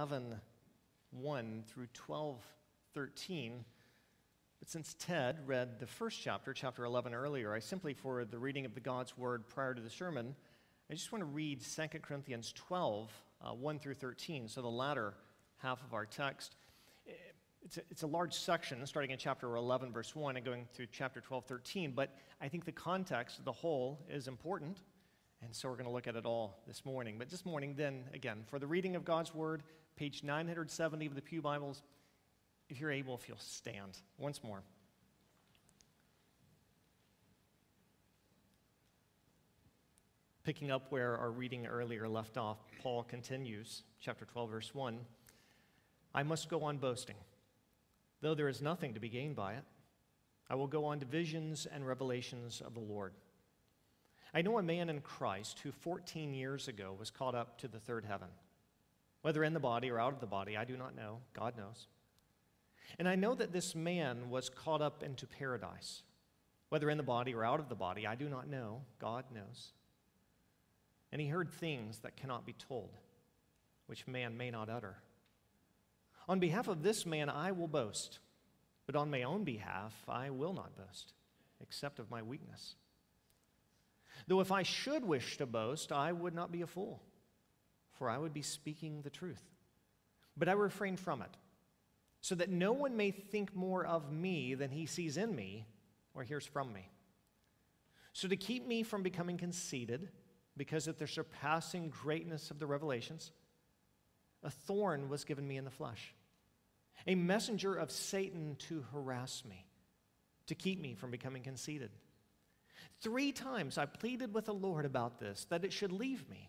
11 1 through 12 13. But since Ted read the first chapter, chapter 11, earlier, I simply, for the reading of the God's Word prior to the sermon, I just want to read 2 Corinthians 12, uh, 1 through 13, so the latter half of our text. It's a, it's a large section, starting in chapter 11, verse 1, and going through chapter 12, 13, but I think the context, of the whole, is important. And so we're going to look at it all this morning. But this morning, then, again, for the reading of God's Word, page 970 of the Pew Bibles, if you're able, if you'll stand once more. Picking up where our reading earlier left off, Paul continues, chapter 12, verse 1. I must go on boasting, though there is nothing to be gained by it. I will go on to visions and revelations of the Lord. I know a man in Christ who 14 years ago was caught up to the third heaven. Whether in the body or out of the body, I do not know. God knows. And I know that this man was caught up into paradise. Whether in the body or out of the body, I do not know. God knows. And he heard things that cannot be told, which man may not utter. On behalf of this man, I will boast, but on my own behalf, I will not boast, except of my weakness. Though if I should wish to boast, I would not be a fool, for I would be speaking the truth. But I refrain from it, so that no one may think more of me than he sees in me or hears from me. So to keep me from becoming conceited, because of the surpassing greatness of the revelations, a thorn was given me in the flesh, a messenger of Satan to harass me, to keep me from becoming conceited. Three times I pleaded with the Lord about this, that it should leave me.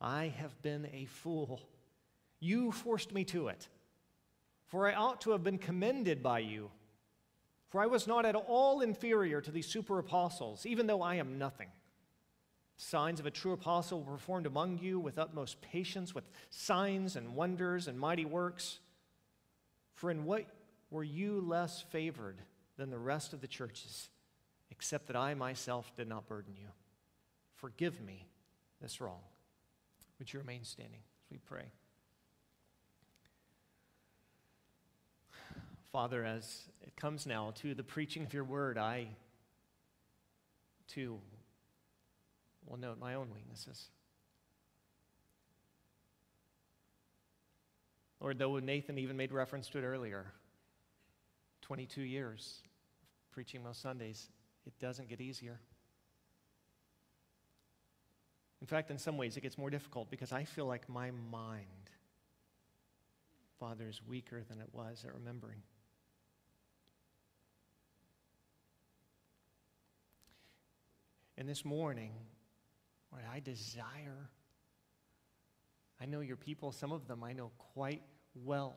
I have been a fool. You forced me to it. For I ought to have been commended by you. For I was not at all inferior to these super apostles, even though I am nothing. Signs of a true apostle were performed among you with utmost patience, with signs and wonders and mighty works. For in what were you less favored than the rest of the churches? except that I myself did not burden you. Forgive me this wrong. Would you remain standing as we pray? Father, as it comes now to the preaching of your word, I too will note my own weaknesses. Lord, though Nathan even made reference to it earlier, 22 years preaching most Sundays, it doesn't get easier. In fact, in some ways, it gets more difficult because I feel like my mind, Father, is weaker than it was at remembering. And this morning, Lord, I desire, I know your people, some of them I know quite well,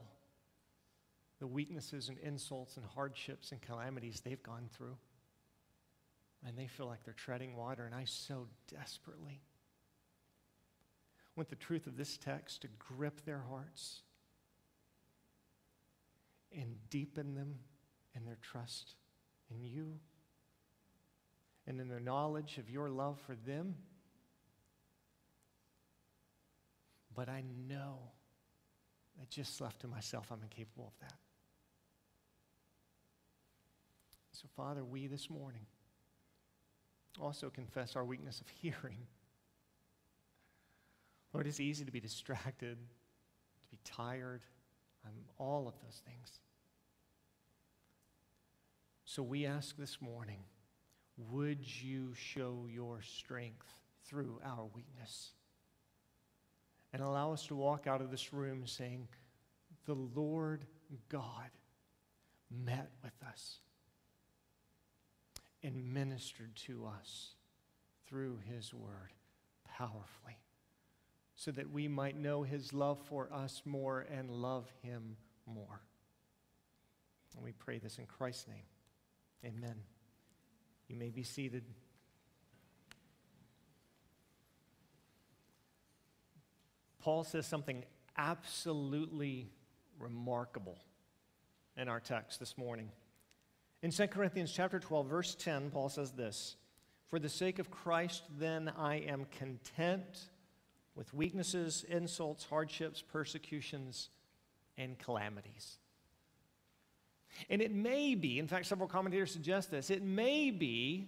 the weaknesses and insults and hardships and calamities they've gone through and they feel like they're treading water, and I so desperately want the truth of this text to grip their hearts and deepen them in their trust in you and in their knowledge of your love for them. But I know that just left to myself, I'm incapable of that. So, Father, we this morning also confess our weakness of hearing. Lord, it's easy to be distracted, to be tired, I'm all of those things. So we ask this morning would you show your strength through our weakness? And allow us to walk out of this room saying, The Lord God met with us and ministered to us through his word powerfully. So that we might know his love for us more and love him more. And we pray this in Christ's name. Amen. You may be seated. Paul says something absolutely remarkable in our text this morning. In 2 Corinthians chapter 12 verse 10 Paul says this, "For the sake of Christ then I am content with weaknesses, insults, hardships, persecutions, and calamities." And it may be, in fact several commentators suggest this, it may be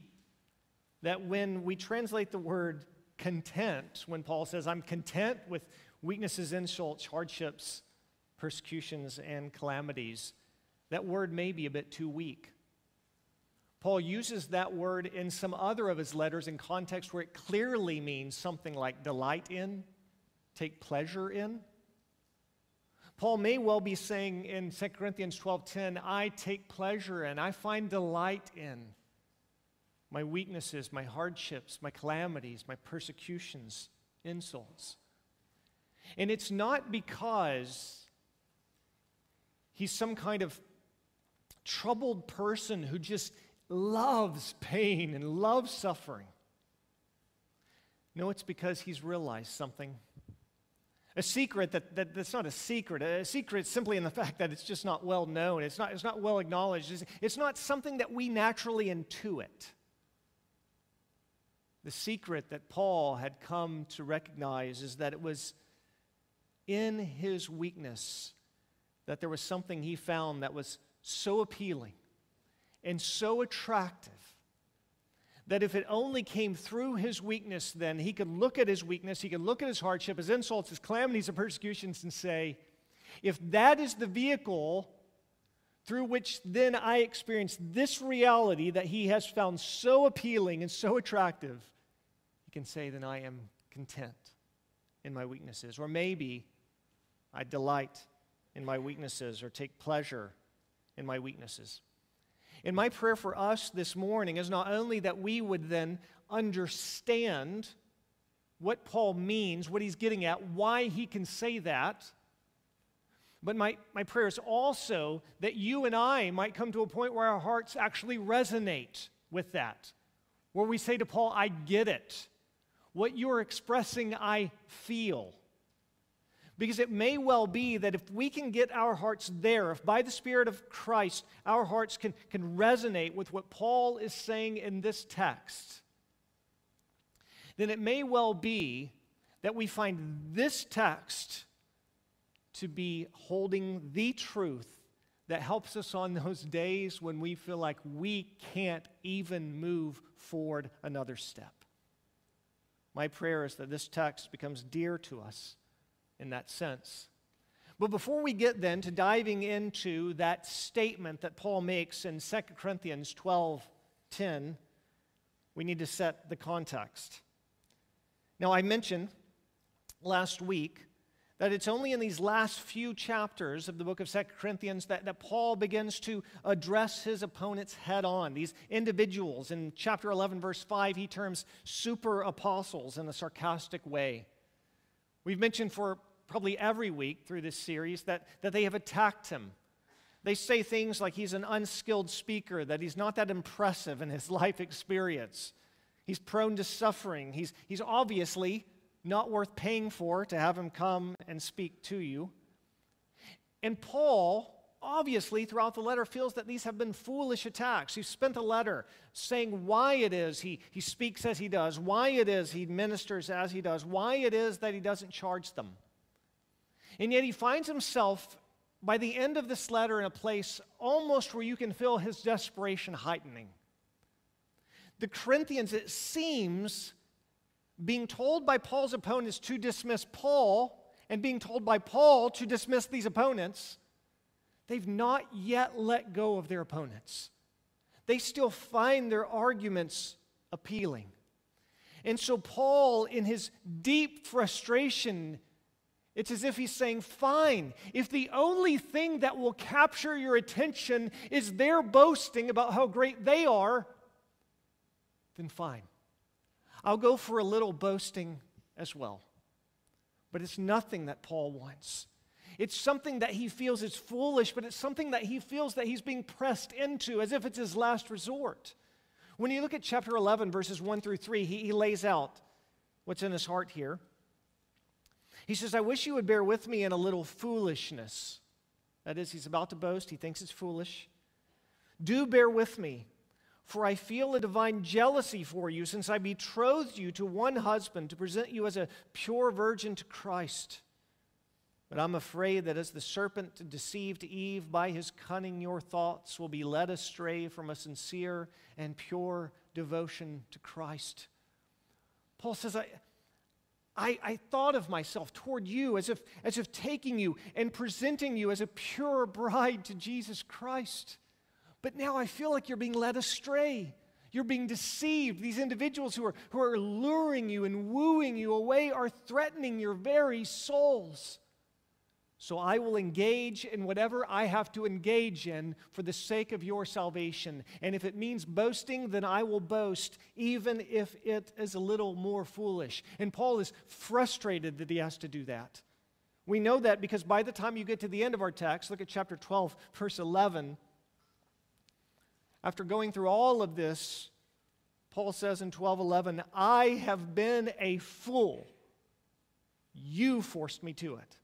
that when we translate the word content, when Paul says, I'm content with weaknesses, insults, hardships, persecutions, and calamities, that word may be a bit too weak. Paul uses that word in some other of his letters in context where it clearly means something like delight in, take pleasure in. Paul may well be saying in 2 Corinthians 12:10, I take pleasure in, I find delight in my weaknesses, my hardships, my calamities, my persecutions, insults. And it's not because he's some kind of troubled person who just loves pain and loves suffering. No, it's because he's realized something. A secret that, that, that's not a secret. A secret simply in the fact that it's just not well known. It's not, it's not well acknowledged. It's, it's not something that we naturally intuit. The secret that Paul had come to recognize is that it was in his weakness that there was something he found that was so appealing and so attractive that if it only came through his weakness, then he could look at his weakness, he could look at his hardship, his insults, his calamities, and persecutions, and say, if that is the vehicle through which then I experience this reality that he has found so appealing and so attractive, he can say, then I am content in my weaknesses. Or maybe I delight in my weaknesses or take pleasure in my weaknesses. And my prayer for us this morning is not only that we would then understand what Paul means, what he's getting at, why he can say that, but my, my prayer is also that you and I might come to a point where our hearts actually resonate with that, where we say to Paul, I get it. What you're expressing, I feel. Because it may well be that if we can get our hearts there, if by the Spirit of Christ our hearts can, can resonate with what Paul is saying in this text, then it may well be that we find this text to be holding the truth that helps us on those days when we feel like we can't even move forward another step. My prayer is that this text becomes dear to us in that sense. But before we get then to diving into that statement that Paul makes in 2 Corinthians 12 10, we need to set the context. Now, I mentioned last week that it's only in these last few chapters of the book of 2 Corinthians that, that Paul begins to address his opponents head on. These individuals, in chapter 11, verse 5, he terms super apostles in a sarcastic way. We've mentioned for probably every week through this series that, that they have attacked him. They say things like he's an unskilled speaker, that he's not that impressive in his life experience. He's prone to suffering. He's, he's obviously not worth paying for to have him come and speak to you. And Paul, obviously, throughout the letter, feels that these have been foolish attacks. He spent a letter saying why it is he, he speaks as he does, why it is he ministers as he does, why it is that he doesn't charge them. And yet he finds himself by the end of this letter in a place almost where you can feel his desperation heightening. The Corinthians, it seems, being told by Paul's opponents to dismiss Paul and being told by Paul to dismiss these opponents, they've not yet let go of their opponents. They still find their arguments appealing. And so, Paul, in his deep frustration, it's as if he's saying, Fine, if the only thing that will capture your attention is their boasting about how great they are, then fine. I'll go for a little boasting as well. but it's nothing that Paul wants. It's something that he feels is foolish, but it's something that he feels that he's being pressed into as if it's his last resort. When you look at chapter 11, verses 1 through 3, he, he lays out what's in his heart here. He says, I wish you would bear with me in a little foolishness. That is, he's about to boast, he thinks it's foolish. Do bear with me, for I feel a divine jealousy for you, since I betrothed you to one husband to present you as a pure virgin to Christ. But I'm afraid that as the serpent deceived Eve by his cunning, your thoughts will be led astray from a sincere and pure devotion to Christ. Paul says, I, I, I, thought of myself toward you as if, as if taking you and presenting you as a pure bride to Jesus Christ. But now I feel like you're being led astray. You're being deceived. These individuals who are, who are luring you and wooing you away are threatening your very souls. So I will engage in whatever I have to engage in for the sake of your salvation. And if it means boasting, then I will boast, even if it is a little more foolish. And Paul is frustrated that he has to do that. We know that because by the time you get to the end of our text, look at chapter 12, verse 11. After going through all of this, Paul says in 12:11, "I have been a fool. You forced me to it."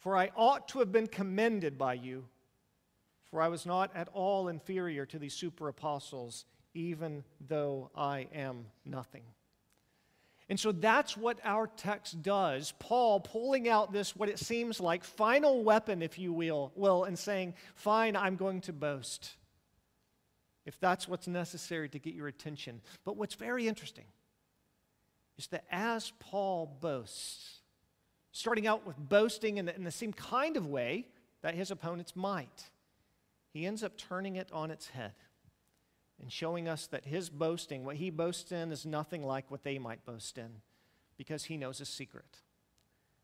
For I ought to have been commended by you, for I was not at all inferior to these super apostles, even though I am nothing. And so that's what our text does. Paul pulling out this, what it seems like, final weapon, if you will, will and saying, Fine, I'm going to boast. If that's what's necessary to get your attention. But what's very interesting is that as Paul boasts, starting out with boasting in the, in the same kind of way that his opponents might. He ends up turning it on its head and showing us that his boasting, what he boasts in, is nothing like what they might boast in because he knows a secret.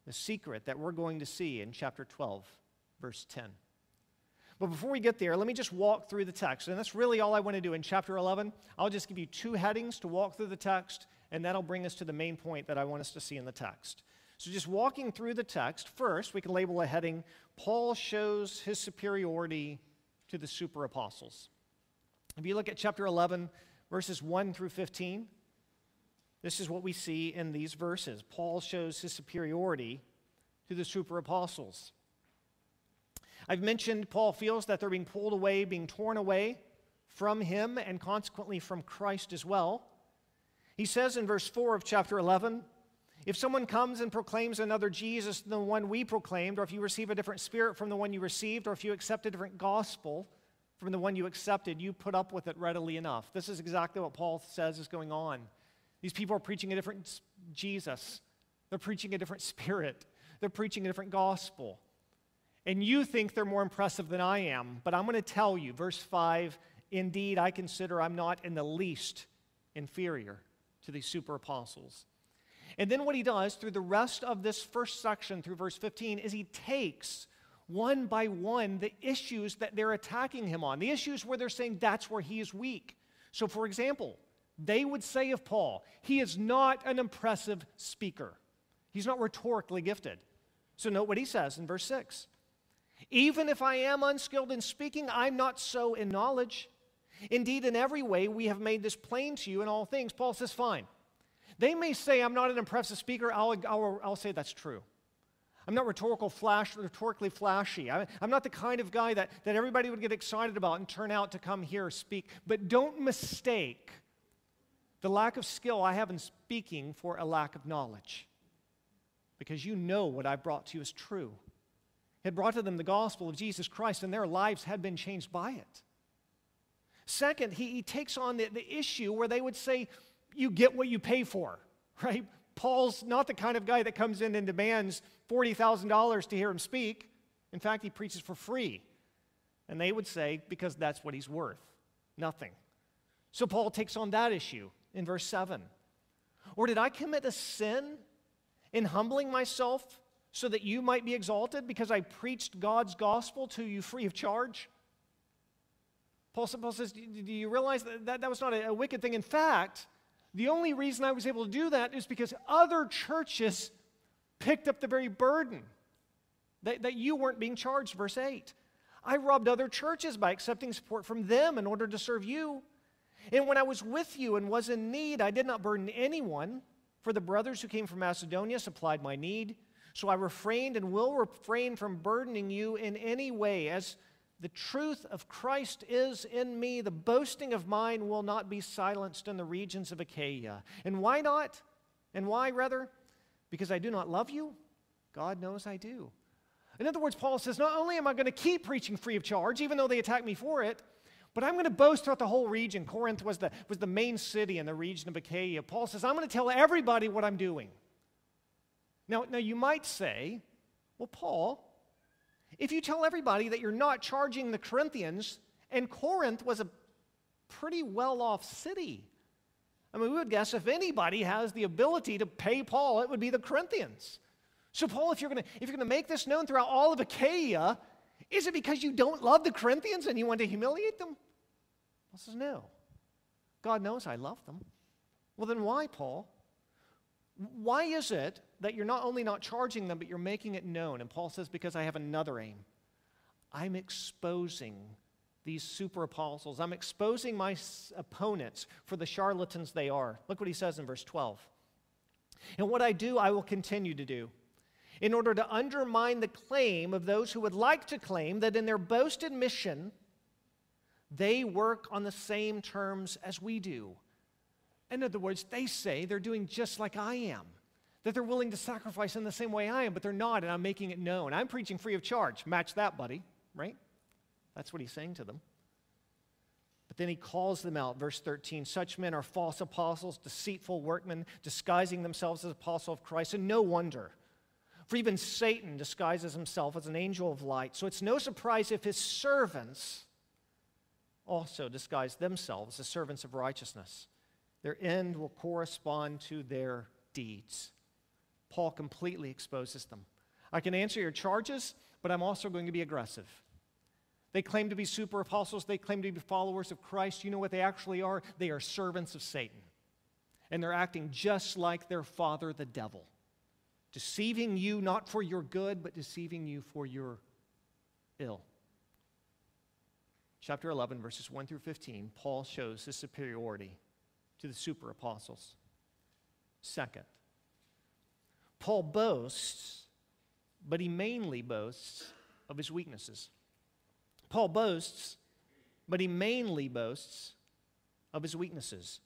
The secret that we're going to see in chapter 12, verse 10. But before we get there, let me just walk through the text. And that's really all I want to do in chapter 11. I'll just give you two headings to walk through the text, and that'll bring us to the main point that I want us to see in the text. So, just walking through the text, first, we can label a heading Paul shows his superiority to the super apostles. If you look at chapter 11, verses 1 through 15, this is what we see in these verses. Paul shows his superiority to the super apostles. I've mentioned Paul feels that they're being pulled away, being torn away from him, and consequently from Christ as well. He says in verse 4 of chapter 11, if someone comes and proclaims another Jesus than the one we proclaimed, or if you receive a different spirit from the one you received, or if you accept a different gospel from the one you accepted, you put up with it readily enough. This is exactly what Paul says is going on. These people are preaching a different Jesus, they're preaching a different spirit, they're preaching a different gospel. And you think they're more impressive than I am, but I'm going to tell you, verse 5 indeed, I consider I'm not in the least inferior to these super apostles. And then what he does through the rest of this first section, through verse 15, is he takes one by one the issues that they're attacking him on, the issues where they're saying that's where he is weak. So, for example, they would say of Paul, he is not an impressive speaker, he's not rhetorically gifted. So, note what he says in verse 6 Even if I am unskilled in speaking, I'm not so in knowledge. Indeed, in every way, we have made this plain to you in all things. Paul says, Fine. They may say, I'm not an impressive speaker. I'll, I'll, I'll say that's true. I'm not rhetorical flash, rhetorically flashy. I, am not the kind of guy that, that everybody would get excited about and turn out to come here speak. But don't mistake the lack of skill I have in speaking for a lack of knowledge. Because you know what I brought to you is true. Had brought to them the gospel of Jesus Christ, and their lives had been changed by it. Second, he, he takes on the, the issue where they would say, you get what you pay for, right? Paul's not the kind of guy that comes in and demands $40,000 to hear him speak. In fact, he preaches for free. And they would say, because that's what he's worth nothing. So Paul takes on that issue in verse 7. Or did I commit a sin in humbling myself so that you might be exalted because I preached God's gospel to you free of charge? Paul, says, Do you realize that, that was not a wicked thing? In fact, the only reason I was able to do that is because other churches picked up the very burden that, that you weren't being charged, verse 8. I robbed other churches by accepting support from them in order to serve you. And when I was with you and was in need, I did not burden anyone, for the brothers who came from Macedonia supplied my need. So I refrained and will refrain from burdening you in any way. As the truth of Christ is in me, the boasting of mine will not be silenced in the regions of Achaia. And why not? And why, rather? Because I do not love you? God knows I do. In other words, Paul says, not only am I going to keep preaching free of charge, even though they attack me for it, but I'm going to boast throughout the whole region. Corinth was the, was the main city in the region of Achaia. Paul says, I'm going to tell everybody what I'm doing. Now, now you might say, well, Paul, if you tell everybody that you're not charging the Corinthians, and Corinth was a pretty well off city. I mean, we would guess if anybody has the ability to pay Paul, it would be the Corinthians. So, Paul, if you're going to make this known throughout all of Achaia, is it because you don't love the Corinthians and you want to humiliate them? Paul says, No. God knows I love them. Well, then why, Paul? Why is it that you're not only not charging them, but you're making it known? And Paul says, Because I have another aim. I'm exposing these super apostles. I'm exposing my opponents for the charlatans they are. Look what he says in verse 12. And what I do, I will continue to do in order to undermine the claim of those who would like to claim that in their boasted mission, they work on the same terms as we do. In other words, they say they're doing just like I am, that they're willing to sacrifice in the same way I am, but they're not, and I'm making it known. I'm preaching free of charge. Match that, buddy, right? That's what he's saying to them. But then he calls them out, verse 13. Such men are false apostles, deceitful workmen, disguising themselves as apostles of Christ, and no wonder. For even Satan disguises himself as an angel of light. So it's no surprise if his servants also disguise themselves as servants of righteousness. Their end will correspond to their deeds. Paul completely exposes them. I can answer your charges, but I'm also going to be aggressive. They claim to be super apostles, they claim to be followers of Christ. You know what they actually are? They are servants of Satan. And they're acting just like their father, the devil deceiving you not for your good, but deceiving you for your ill. Chapter 11, verses 1 through 15, Paul shows his superiority to the super apostles. Second, Paul boasts, but he mainly boasts of his weaknesses. Paul boasts, but he mainly boasts of his weaknesses.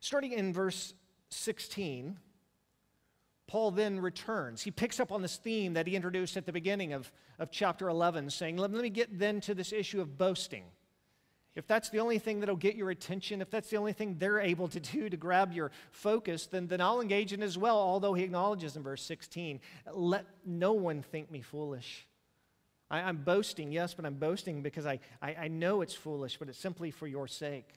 Starting in verse 16, Paul then returns. He picks up on this theme that he introduced at the beginning of, of chapter 11, saying, let, let me get then to this issue of boasting. If that's the only thing that'll get your attention, if that's the only thing they're able to do to grab your focus, then, then I'll engage in as well, although he acknowledges in verse 16, let no one think me foolish. I, am boasting, yes, but I'm boasting because I, I, I know it's foolish, but it's simply for your sake.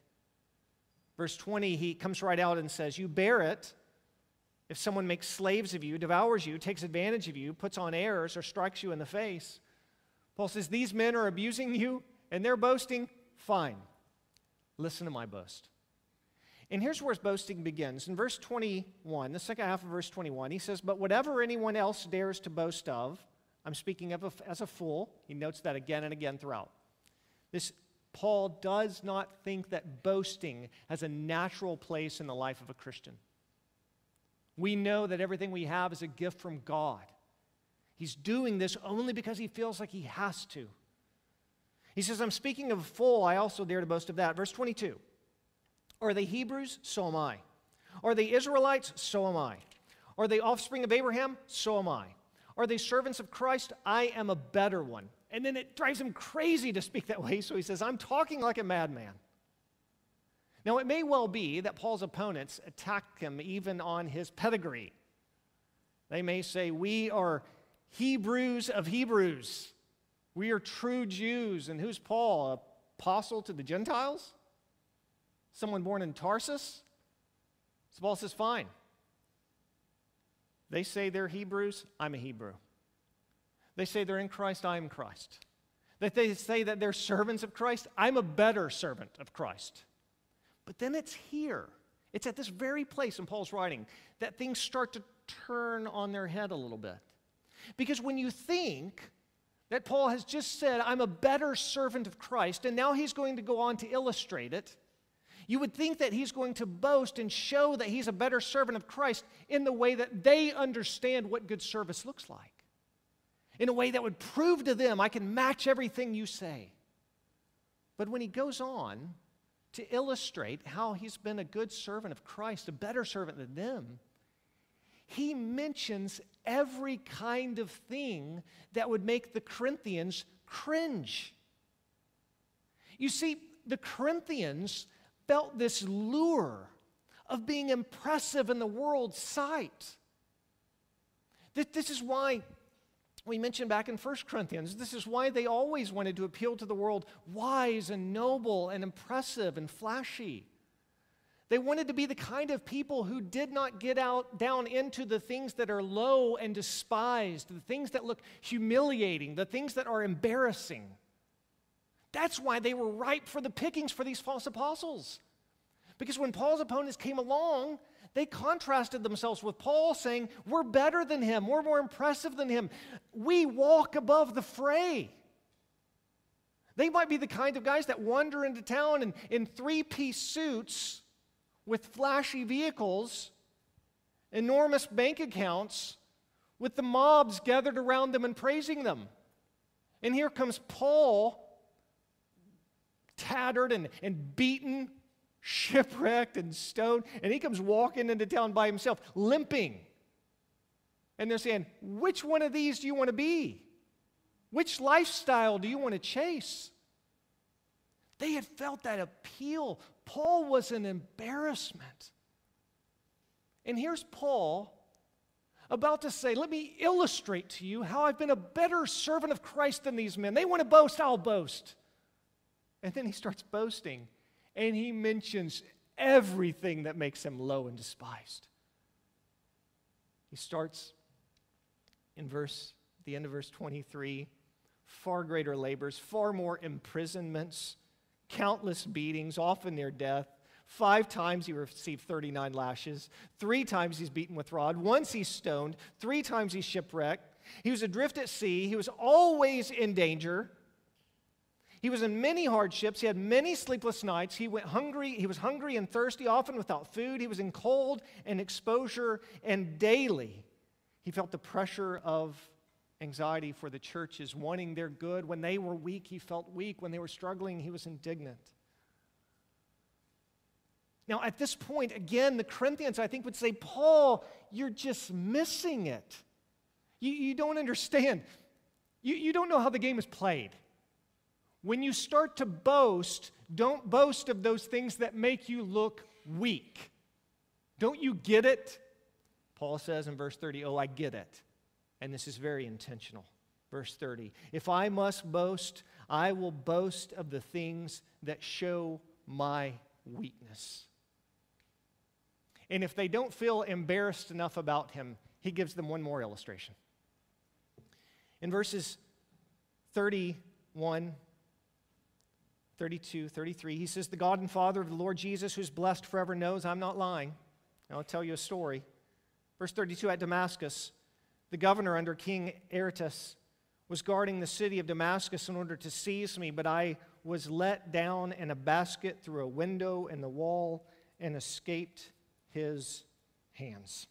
Verse 20, he comes right out and says, You bear it if someone makes slaves of you, devours you, takes advantage of you, puts on airs, or strikes you in the face, Paul says, These men are abusing you and they're boasting. Fine. Listen to my boast. And here's where his boasting begins. In verse 21, the second half of verse 21, he says, But whatever anyone else dares to boast of, I'm speaking of as a fool. He notes that again and again throughout. This Paul does not think that boasting has a natural place in the life of a Christian. We know that everything we have is a gift from God. He's doing this only because he feels like he has to. He says, I'm speaking of a fool, I also dare to boast of that. Verse 22 Are they Hebrews? So am I. Are they Israelites? So am I. Are they offspring of Abraham? So am I. Are they servants of Christ? I am a better one. And then it drives him crazy to speak that way, so he says, I'm talking like a madman. Now, it may well be that Paul's opponents attack him even on his pedigree. They may say, We are Hebrews of Hebrews. We are true Jews. And who's Paul? Apostle to the Gentiles? Someone born in Tarsus? So Paul says, Fine. They say they're Hebrews, I'm a Hebrew. They say they're in Christ, I'm Christ. That they say that they're servants of Christ, I'm a better servant of Christ. But then it's here. It's at this very place in Paul's writing that things start to turn on their head a little bit. Because when you think that Paul has just said, I'm a better servant of Christ, and now he's going to go on to illustrate it, you would think that he's going to boast and show that he's a better servant of Christ in the way that they understand what good service looks like. In a way that would prove to them, I can match everything you say. But when he goes on to illustrate how he's been a good servant of Christ, a better servant than them, he mentions every kind of thing that would make the Corinthians cringe. You see, the Corinthians felt this lure of being impressive in the world's sight. This is why we mentioned back in 1 Corinthians, this is why they always wanted to appeal to the world wise and noble and impressive and flashy. They wanted to be the kind of people who did not get out down into the things that are low and despised, the things that look humiliating, the things that are embarrassing. That's why they were ripe for the pickings for these false apostles. Because when Paul's opponents came along, they contrasted themselves with Paul, saying, We're better than him, we're more impressive than him. We walk above the fray. They might be the kind of guys that wander into town in, in three piece suits with flashy vehicles, enormous bank accounts, with the mobs gathered around them and praising them. And here comes Paul, tattered and, and beaten shipwrecked and stoned, and he comes walking into town by himself, limping. And they're saying, Which one of these do you want to be? Which lifestyle do you want to chase? They had felt that appeal. Paul was an embarrassment. And here's Paul about to say, Let me illustrate to you how I've been a better servant of Christ than these men. They want to boast, I'll boast. And then he starts boasting and he mentions everything that makes him low and despised. He starts in verse the end of verse 23 far greater labors, far more imprisonments, countless beatings, often near death. Five times he received 39 lashes. Three times he's beaten with rod. Once he's stoned. Three times he's shipwrecked. He was adrift at sea. He was always in danger. He was in many hardships. He had many sleepless nights. He went hungry. He was hungry and thirsty, often without food. He was in cold and exposure, and daily he felt the pressure of anxiety for the churches, wanting their good. When they were weak, he felt weak. When they were struggling, he was indignant. Now, at this point, again, the Corinthians, I think, would say, Paul, you're just missing it. You, you don't understand. You, you don't know how the game is played. When you start to boast, don't boast of those things that make you look weak. Don't you get it? Paul says in verse 30, Oh, I get it. And this is very intentional. Verse 30, If I must boast, I will boast of the things that show my weakness. And if they don't feel embarrassed enough about him, he gives them one more illustration. In verses 31 32, 33, he says, The God and Father of the Lord Jesus, who's blessed forever, knows I'm not lying. I'll tell you a story. Verse 32 At Damascus, the governor under King Aretas was guarding the city of Damascus in order to seize me, but I was let down in a basket through a window in the wall and escaped his hands.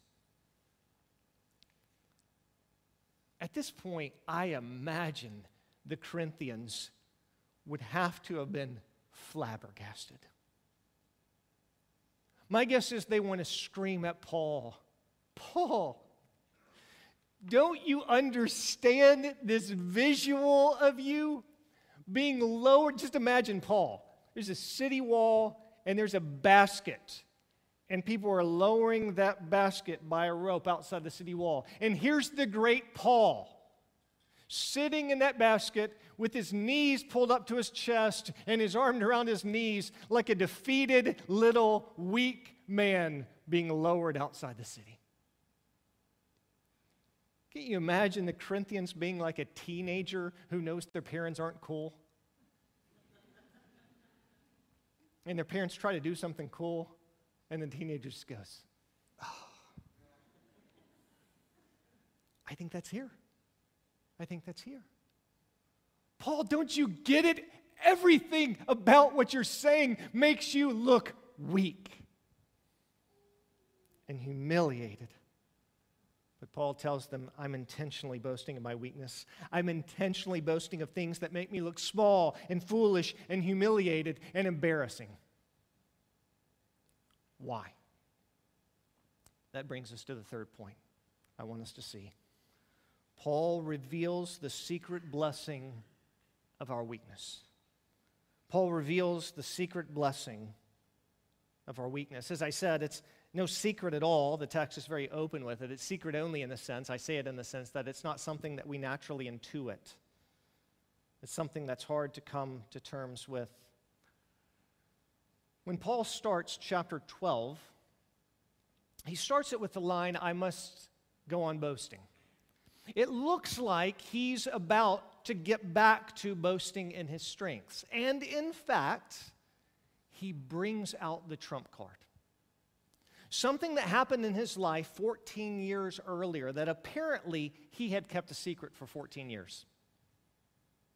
At this point, I imagine the Corinthians would have to have been flabbergasted. My guess is they want to scream at Paul Paul, don't you understand this visual of you being lowered? Just imagine Paul. There's a city wall and there's a basket, and people are lowering that basket by a rope outside the city wall. And here's the great Paul sitting in that basket with his knees pulled up to his chest and his arms around his knees like a defeated little weak man being lowered outside the city. Can you imagine the Corinthians being like a teenager who knows their parents aren't cool? And their parents try to do something cool, and the teenager just goes, oh. I think that's here. I think that's here. Paul, don't you get it? Everything about what you're saying makes you look weak and humiliated. But Paul tells them, I'm intentionally boasting of my weakness. I'm intentionally boasting of things that make me look small and foolish and humiliated and embarrassing. Why? That brings us to the third point I want us to see. Paul reveals the secret blessing of our weakness. Paul reveals the secret blessing of our weakness. As I said, it's no secret at all. The text is very open with it. It's secret only in the sense, I say it in the sense that it's not something that we naturally intuit. It's something that's hard to come to terms with. When Paul starts chapter 12, he starts it with the line, I must go on boasting. It looks like he's about to get back to boasting in his strengths. And in fact, he brings out the trump card. Something that happened in his life 14 years earlier that apparently he had kept a secret for 14 years.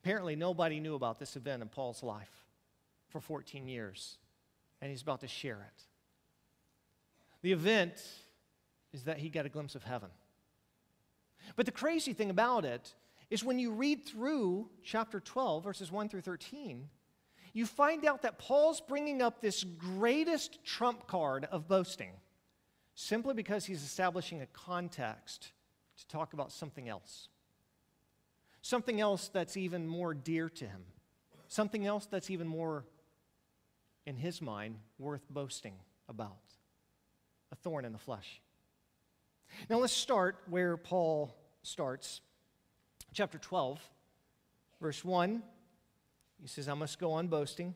Apparently, nobody knew about this event in Paul's life for 14 years, and he's about to share it. The event is that he got a glimpse of heaven. But the crazy thing about it is when you read through chapter 12, verses 1 through 13, you find out that Paul's bringing up this greatest trump card of boasting simply because he's establishing a context to talk about something else. Something else that's even more dear to him. Something else that's even more, in his mind, worth boasting about. A thorn in the flesh. Now let's start where Paul starts. Chapter 12, verse 1. He says, I must go on boasting.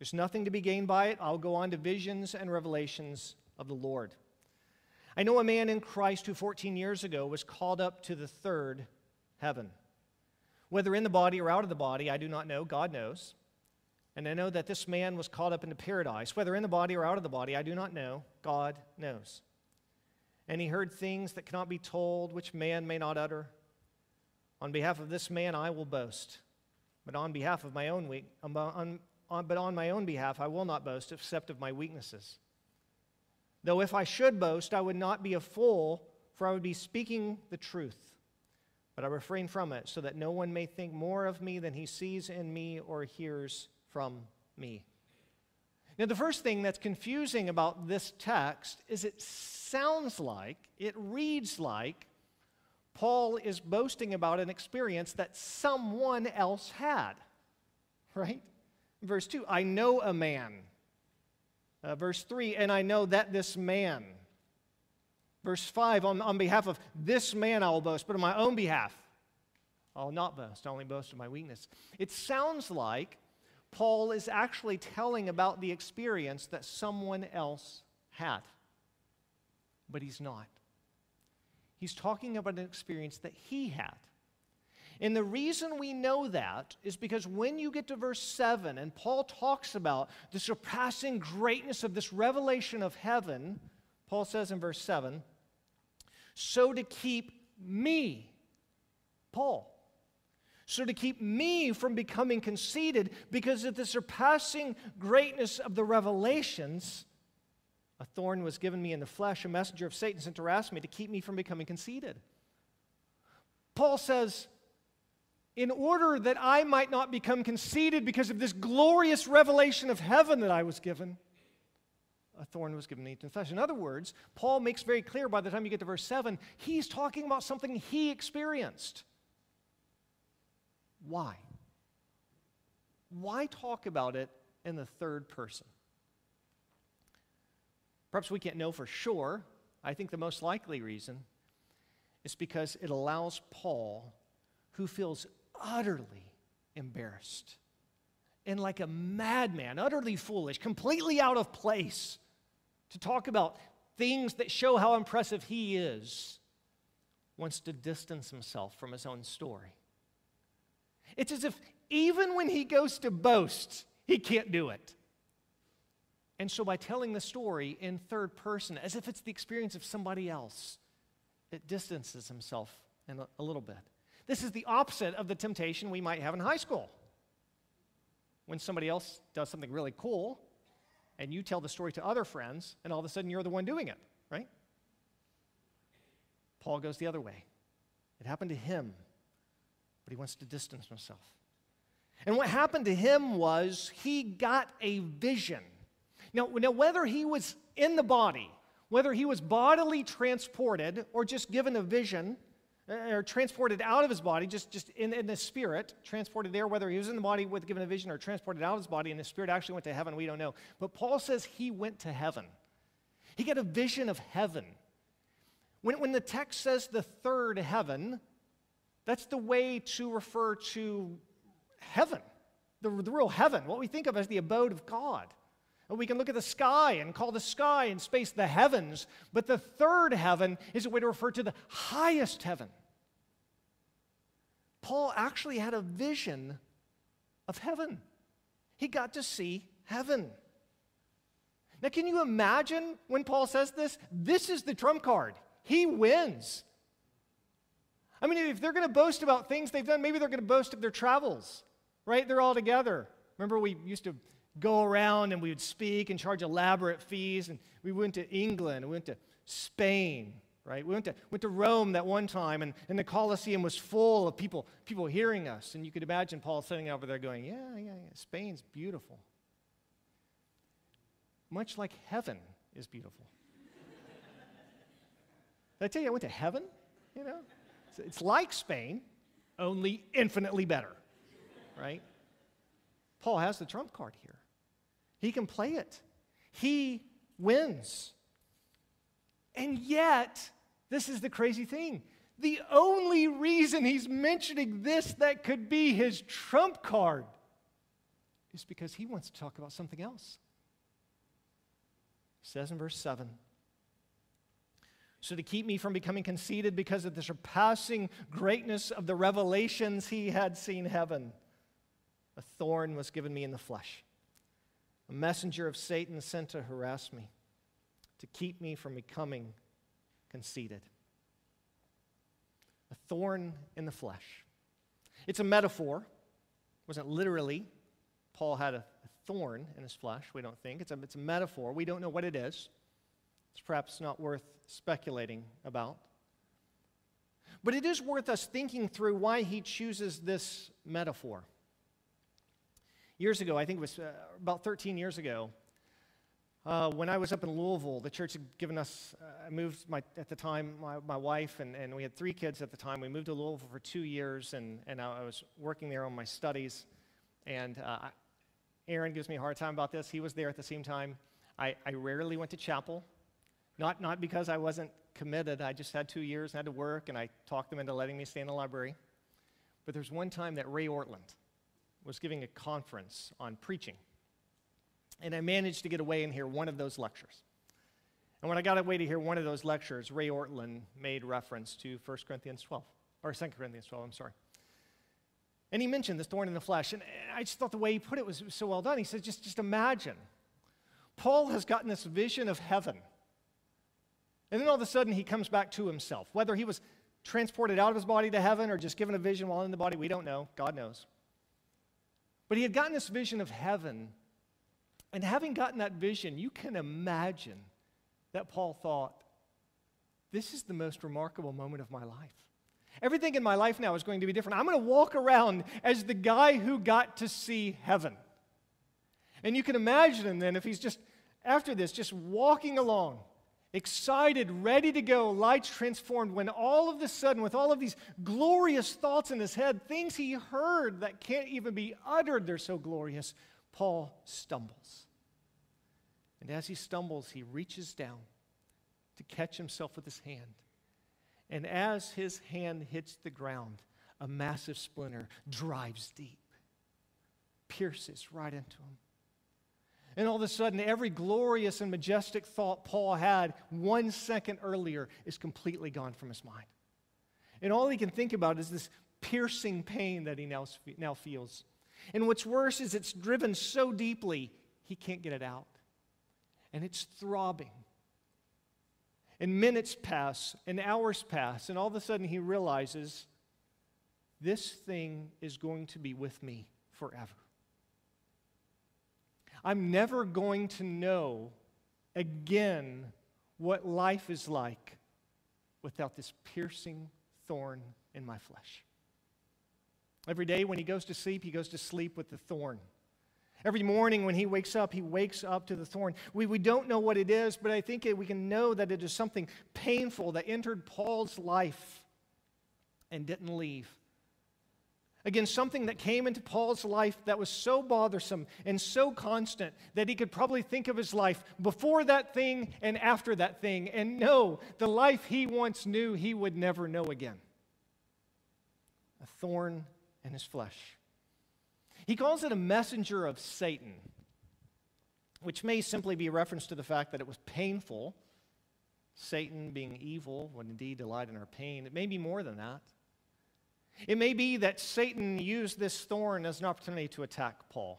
There's nothing to be gained by it. I'll go on to visions and revelations of the Lord. I know a man in Christ who 14 years ago was called up to the third heaven. Whether in the body or out of the body, I do not know. God knows. And I know that this man was called up into paradise. Whether in the body or out of the body, I do not know. God knows. And he heard things that cannot be told, which man may not utter. On behalf of this man, I will boast. But on behalf of my own weak, um, on, on, but on my own behalf, I will not boast, except of my weaknesses. Though if I should boast, I would not be a fool, for I would be speaking the truth. But I refrain from it, so that no one may think more of me than he sees in me or hears from me. Now, the first thing that's confusing about this text is it sounds like, it reads like, Paul is boasting about an experience that someone else had, right? Verse 2 I know a man uh, verse 3, and I know that this man. Verse 5, on, on behalf of this man I will boast, but on my own behalf I'll not boast. I only boast of my weakness. It sounds like Paul is actually telling about the experience that someone else had, but he's not. He's talking about an experience that he had. And the reason we know that is because when you get to verse 7 and Paul talks about the surpassing greatness of this revelation of heaven, Paul says in verse 7 so to keep me, Paul, so to keep me from becoming conceited because of the surpassing greatness of the revelations, a thorn was given me in the flesh, a messenger of Satan sent to harass me to keep me from becoming conceited. Paul says, in order that I might not become conceited because of this glorious revelation of heaven that I was given, a thorn was given me to flesh. In other words, Paul makes very clear by the time you get to verse 7, he's talking about something he experienced. Why? Why talk about it in the third person? Perhaps we can't know for sure. I think the most likely reason is because it allows Paul, who feels utterly embarrassed and like a madman, utterly foolish, completely out of place to talk about things that show how impressive he is, wants to distance himself from his own story. It's as if even when he goes to boast, he can't do it. And so, by telling the story in third person, as if it's the experience of somebody else, it distances himself in a, a little bit. This is the opposite of the temptation we might have in high school. When somebody else does something really cool, and you tell the story to other friends, and all of a sudden you're the one doing it, right? Paul goes the other way. It happened to him, but he wants to distance himself. And what happened to him was he got a vision. Now, now whether he was in the body, whether he was bodily transported or just given a vision, Uh, or transported out of his body, just, just in, in the spirit, transported there, whether he was in the body with given a vision or transported out of his body and the spirit actually went to heaven, we don't know. But Paul says he went to heaven. He got a vision of heaven. When, when the text says the third heaven, that's the way to refer to heaven, the, the real heaven, what we think of as the abode of God. We can look at the sky and call the sky and space the heavens, but the third heaven is a way to refer to the highest heaven. Paul actually had a vision of heaven. He got to see heaven. Now, can you imagine when Paul says this? This is the trump card. He wins. I mean, if they're going to boast about things they've done, maybe they're going to boast of their travels, right? They're all together. Remember, we used to go around and we would speak and charge elaborate fees. And we went to England, we went to Spain, right? We went to, went to Rome that one time, and, and the Colosseum was full of people, people hearing us. And you could imagine Paul sitting over there going, Yeah, yeah, yeah, Spain's beautiful. Much like heaven is beautiful. Did I tell you I went to heaven? You know? It's, it's like Spain, only infinitely better, right? Paul has the trump card here. He can play it. He wins. And yet, this is the crazy thing. The only reason he's mentioning this that could be his trump card is because he wants to talk about something else. He says in verse 7 so, to keep me from becoming conceited because of the surpassing greatness of the revelations, he had seen heaven. A thorn was given me in the flesh, a messenger of Satan sent to harass me, to keep me from becoming conceited. A thorn in the flesh. It's a metaphor. It wasn't literally. Paul had a, a thorn in his flesh, we don't think. It's a, it's a metaphor. We don't know what it is. It's perhaps not worth speculating about. But it is worth us thinking through why he chooses this metaphor. Years ago, I think it was uh, about 13 years ago, uh, when I was up in Louisville, the church had given us, uh, I moved my, at the time, my, my wife, and, and we had three kids at the time. We moved to Louisville for two years, and, and I was working there on my studies. And uh, Aaron gives me a hard time about this. He was there at the same time. I, I rarely went to chapel. Not, not because I wasn't committed, I just had two years and had to work, and I talked them into letting me stay in the library. But there's one time that Ray Ortlund was giving a conference on preaching. And I managed to get away and hear one of those lectures. And when I got away to hear one of those lectures, Ray Ortlund made reference to 1 Corinthians 12, or 2 Corinthians 12, I'm sorry. And he mentioned this thorn in the flesh. And I just thought the way he put it was, was so well done. He said, just, just imagine. Paul has gotten this vision of heaven and then all of a sudden, he comes back to himself. Whether he was transported out of his body to heaven or just given a vision while in the body, we don't know. God knows. But he had gotten this vision of heaven. And having gotten that vision, you can imagine that Paul thought, this is the most remarkable moment of my life. Everything in my life now is going to be different. I'm going to walk around as the guy who got to see heaven. And you can imagine him then if he's just, after this, just walking along excited, ready to go, lights transformed, when all of a sudden, with all of these glorious thoughts in his head, things he heard that can't even be uttered, they're so glorious, Paul stumbles. And as he stumbles, he reaches down to catch himself with his hand. And as his hand hits the ground, a massive splinter drives deep, pierces right into him. And all of a sudden, every glorious and majestic thought Paul had one second earlier is completely gone from his mind. And all he can think about is this piercing pain that he now, now feels. And what's worse is it's driven so deeply, he can't get it out. And it's throbbing. And minutes pass, and hours pass, and all of a sudden he realizes this thing is going to be with me forever. I'm never going to know again what life is like without this piercing thorn in my flesh. Every day when he goes to sleep, he goes to sleep with the thorn. Every morning when he wakes up, he wakes up to the thorn. We, we don't know what it is, but I think we can know that it is something painful that entered Paul's life and didn't leave. Again, something that came into Paul's life that was so bothersome and so constant that he could probably think of his life before that thing and after that thing and know the life he once knew he would never know again. A thorn in his flesh. He calls it a messenger of Satan, which may simply be a reference to the fact that it was painful. Satan being evil would indeed delight in our pain. It may be more than that. It may be that Satan used this thorn as an opportunity to attack Paul.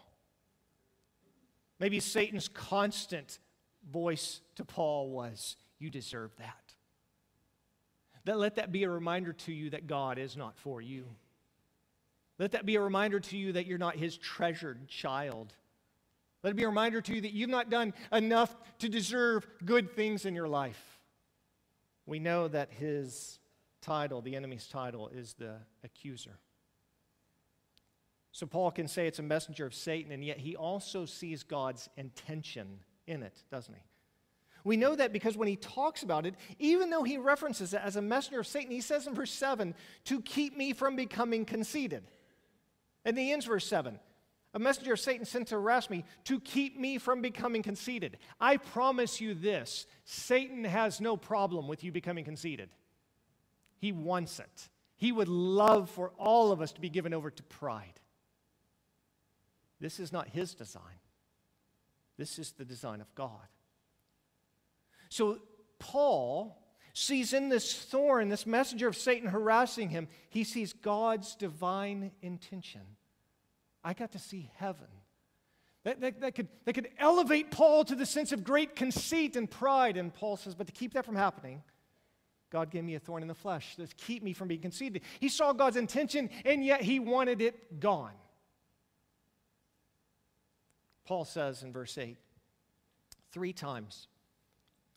Maybe Satan's constant voice to Paul was, You deserve that. That let that be a reminder to you that God is not for you. Let that be a reminder to you that you're not his treasured child. Let it be a reminder to you that you've not done enough to deserve good things in your life. We know that his title, the enemy's title, is the accuser. So Paul can say it's a messenger of Satan, and yet he also sees God's intention in it, doesn't he? We know that because when he talks about it, even though he references it as a messenger of Satan, he says in verse 7 to keep me from becoming conceited. And he ends verse 7 a messenger of Satan sent to harass me to keep me from becoming conceited. I promise you this Satan has no problem with you becoming conceited. He wants it. He would love for all of us to be given over to pride. This is not his design, this is the design of God. So, Paul sees in this thorn, this messenger of Satan harassing him, he sees God's divine intention. I got to see heaven. That, that, that, could, that could elevate Paul to the sense of great conceit and pride. And Paul says, but to keep that from happening, God gave me a thorn in the flesh to keep me from being conceited. He saw God's intention, and yet he wanted it gone. Paul says in verse 8, three times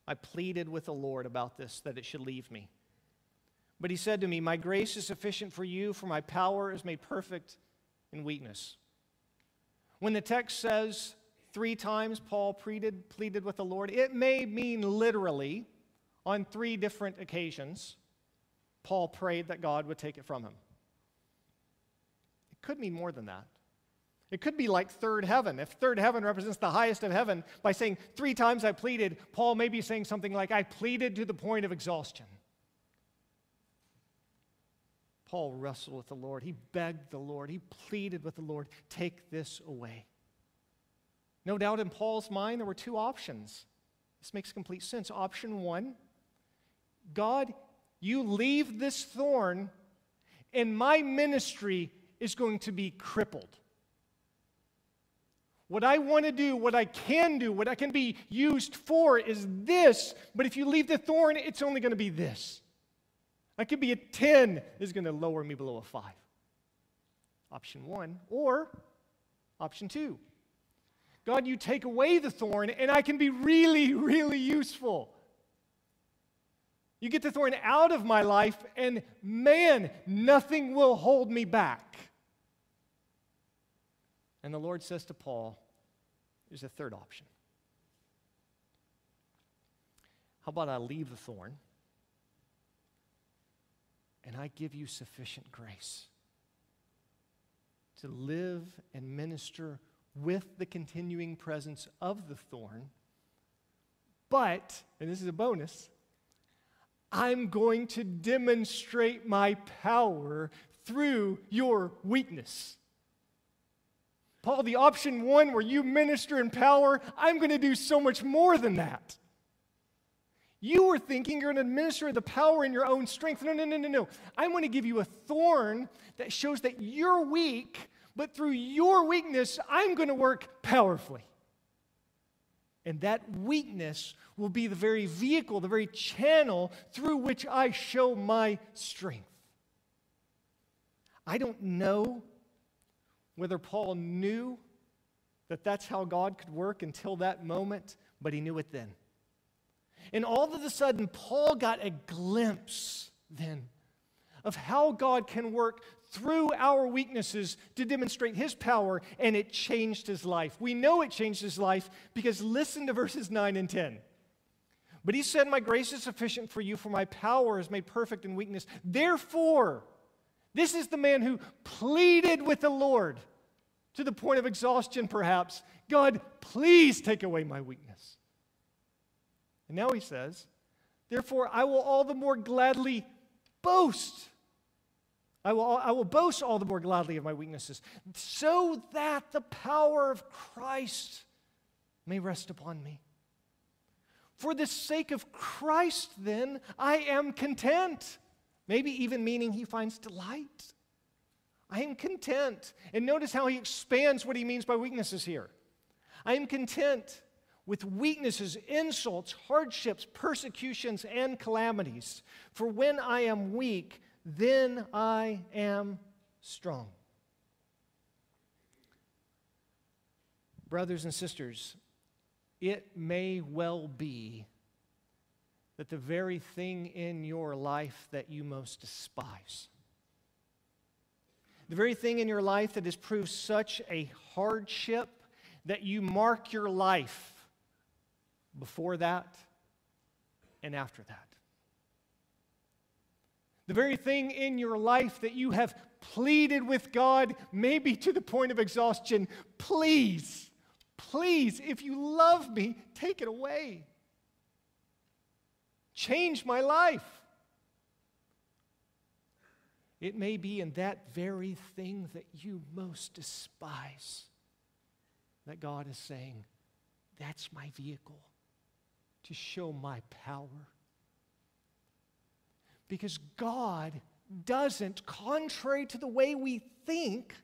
I pleaded with the Lord about this, that it should leave me. But he said to me, My grace is sufficient for you, for my power is made perfect in weakness. When the text says three times Paul pleaded, pleaded with the Lord, it may mean literally on three different occasions, Paul prayed that God would take it from him. It could mean more than that. It could be like third heaven. If third heaven represents the highest of heaven, by saying three times I pleaded, Paul may be saying something like, I pleaded to the point of exhaustion. Paul wrestled with the Lord. He begged the Lord. He pleaded with the Lord, take this away. No doubt in Paul's mind, there were two options. This makes complete sense. Option one God, you leave this thorn, and my ministry is going to be crippled. What I want to do, what I can do, what I can be used for is this, but if you leave the thorn, it's only going to be this. I could be a 10, is going to lower me below a 5. Option one, or option two. God, you take away the thorn, and I can be really, really useful. You get the thorn out of my life, and man, nothing will hold me back. And the Lord says to Paul, there's a third option. How about I leave the thorn and I give you sufficient grace to live and minister with the continuing presence of the thorn? But, and this is a bonus, I'm going to demonstrate my power through your weakness. Paul, the option one where you minister in power, I'm going to do so much more than that. You were thinking you're going to minister the power in your own strength. No, no, no, no, no. I'm going to give you a thorn that shows that you're weak, but through your weakness, I'm going to work powerfully. And that weakness will be the very vehicle, the very channel through which I show my strength. I don't know whether Paul knew that that's how God could work until that moment, but he knew it then. And all of a sudden, Paul got a glimpse then of how God can work through our weaknesses to demonstrate his power, and it changed his life. We know it changed his life because listen to verses 9 and 10. But he said, My grace is sufficient for you, for my power is made perfect in weakness. Therefore, this is the man who pleaded with the Lord to the point of exhaustion, perhaps God, please take away my weakness. And now he says, Therefore, I will all the more gladly boast. I will, I will boast all the more gladly of my weaknesses, so that the power of Christ may rest upon me. For the sake of Christ, then, I am content. Maybe even meaning he finds delight. I am content. And notice how he expands what he means by weaknesses here. I am content with weaknesses, insults, hardships, persecutions, and calamities. For when I am weak, then I am strong. Brothers and sisters, it may well be that the very thing in your life that you most despise, the very thing in your life that has proved such a hardship that you mark your life before that and after that. The very thing in your life that you have pleaded with God, maybe to the point of exhaustion, please, please, if you love me, take it away. Change my life. It may be in that very thing that you most despise that God is saying, That's my vehicle to show my power. Because God doesn't, contrary to the way we think,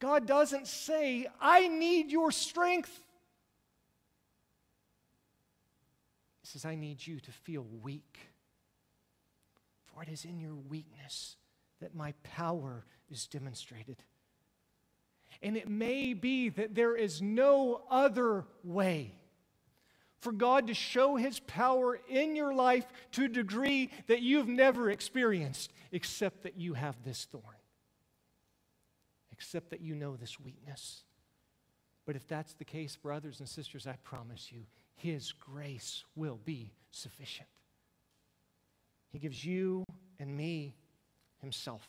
God doesn't say, I need your strength. He says, I need you to feel weak. For it is in your weakness that my power is demonstrated. And it may be that there is no other way for God to show his power in your life to a degree that you've never experienced, except that you have this thorn, except that you know this weakness. But if that's the case, brothers and sisters, I promise you, his grace will be sufficient. He gives you and me himself.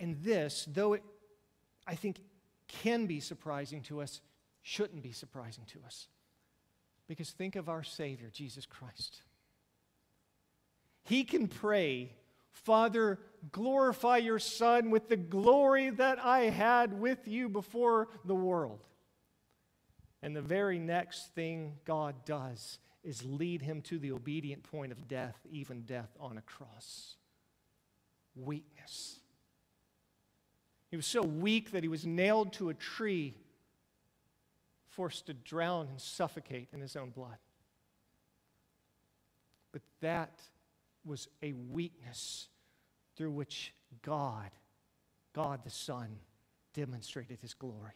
And this, though it, I think, can be surprising to us, shouldn't be surprising to us. Because think of our Savior, Jesus Christ. He can pray, Father, glorify your Son with the glory that I had with you before the world. And the very next thing God does is lead him to the obedient point of death, even death on a cross. Weakness. He was so weak that he was nailed to a tree forced to drown and suffocate in his own blood. But that was a weakness through which God, God the Son, demonstrated his glory.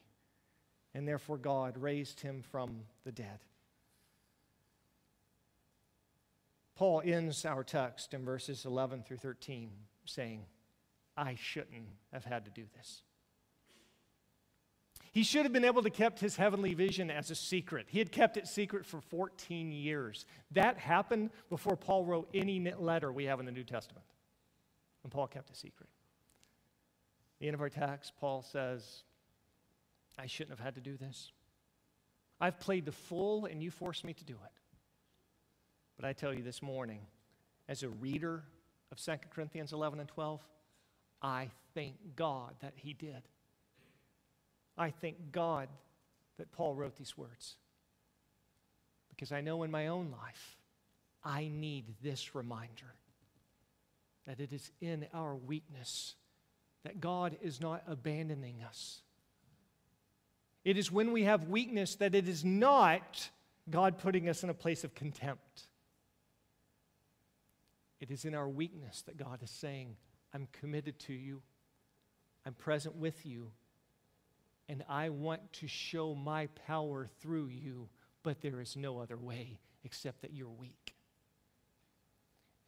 And therefore, God raised him from the dead. Paul ends our text in verses 11 through 13 saying, I shouldn't have had to do this. He should have been able to kept his heavenly vision as a secret. He had kept it secret for 14 years. That happened before Paul wrote any letter we have in the New Testament. And Paul kept it secret. At the end of our text, Paul says, I shouldn't have had to do this. I've played the fool and you forced me to do it. But I tell you this morning, as a reader of 2 Corinthians 11 and 12, I thank God that he did. I thank God that Paul wrote these words. Because I know in my own life, I need this reminder that it is in our weakness that God is not abandoning us, It is when we have weakness that it is not God putting us in a place of contempt. It is in our weakness that God is saying, I'm committed to you, I'm present with you, and I want to show my power through you, but there is no other way except that you're weak.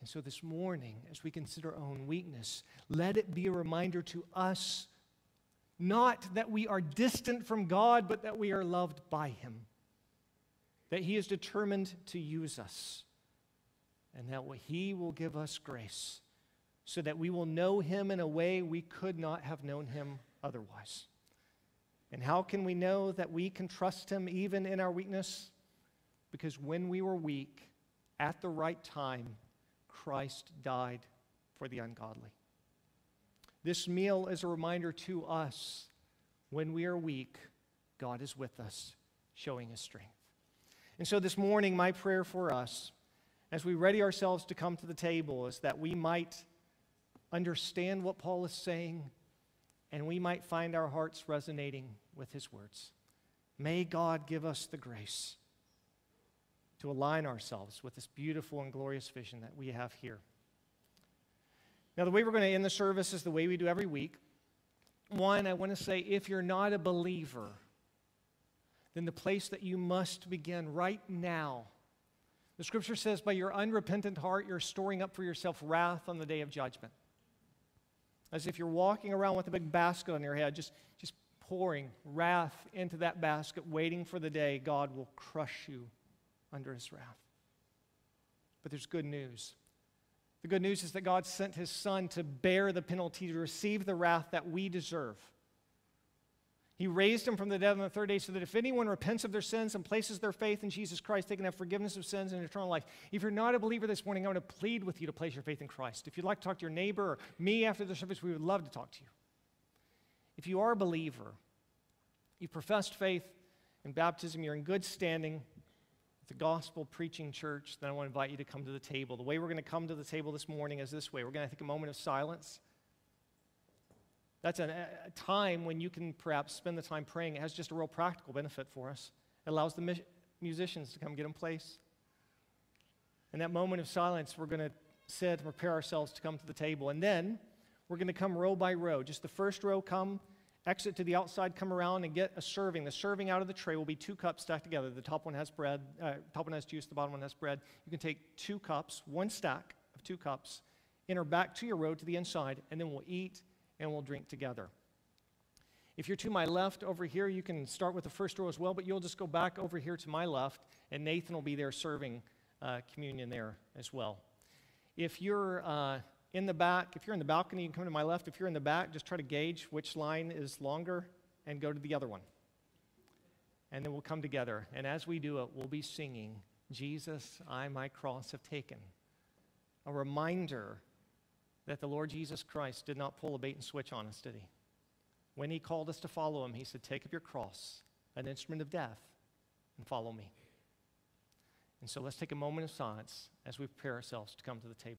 And so this morning, as we consider our own weakness, let it be a reminder to us not that we are distant from God, but that we are loved by Him, that He is determined to use us, and that He will give us grace so that we will know Him in a way we could not have known Him otherwise. And how can we know that we can trust Him even in our weakness? Because when we were weak, at the right time, Christ died for the ungodly. This meal is a reminder to us when we are weak, God is with us, showing his strength. And so this morning, my prayer for us, as we ready ourselves to come to the table, is that we might understand what Paul is saying and we might find our hearts resonating with his words. May God give us the grace to align ourselves with this beautiful and glorious vision that we have here. Now, the way we're going to end the service is the way we do every week. One, I want to say if you're not a believer, then the place that you must begin right now. The scripture says, by your unrepentant heart, you're storing up for yourself wrath on the day of judgment. As if you're walking around with a big basket on your head, just, just pouring wrath into that basket, waiting for the day God will crush you under his wrath. But there's good news. The good news is that God sent his son to bear the penalty, to receive the wrath that we deserve. He raised him from the dead on the third day so that if anyone repents of their sins and places their faith in Jesus Christ, they can have forgiveness of sins and eternal life. If you're not a believer this morning, I want to plead with you to place your faith in Christ. If you'd like to talk to your neighbor or me after the service, we would love to talk to you. If you are a believer, you've professed faith in baptism, you're in good standing, with the gospel preaching church, then I want to invite you to come to the table. The way we're going to come to the table this morning is this way we're going to take a moment of silence. That's a, a time when you can perhaps spend the time praying. It has just a real practical benefit for us. It allows the mu- musicians to come get in place. In that moment of silence, we're going to sit and prepare ourselves to come to the table. And then we're going to come row by row. Just the first row come exit to the outside, come around and get a serving. The serving out of the tray will be two cups stacked together. The top one has bread, uh, top one has juice, the bottom one has bread. You can take two cups, one stack of two cups, enter back to your row to the inside, and then we'll eat and we'll drink together. If you're to my left over here, you can start with the first row as well, but you'll just go back over here to my left, and Nathan will be there serving uh, communion there as well. If you're uh, in the back, if you're in the balcony, you can come to my left. If you're in the back, just try to gauge which line is longer and go to the other one. And then we'll come together. And as we do it, we'll be singing, Jesus, I my cross have taken. A reminder that the Lord Jesus Christ did not pull a bait and switch on us, did he? When he called us to follow him, he said, Take up your cross, an instrument of death, and follow me. And so let's take a moment of silence as we prepare ourselves to come to the table.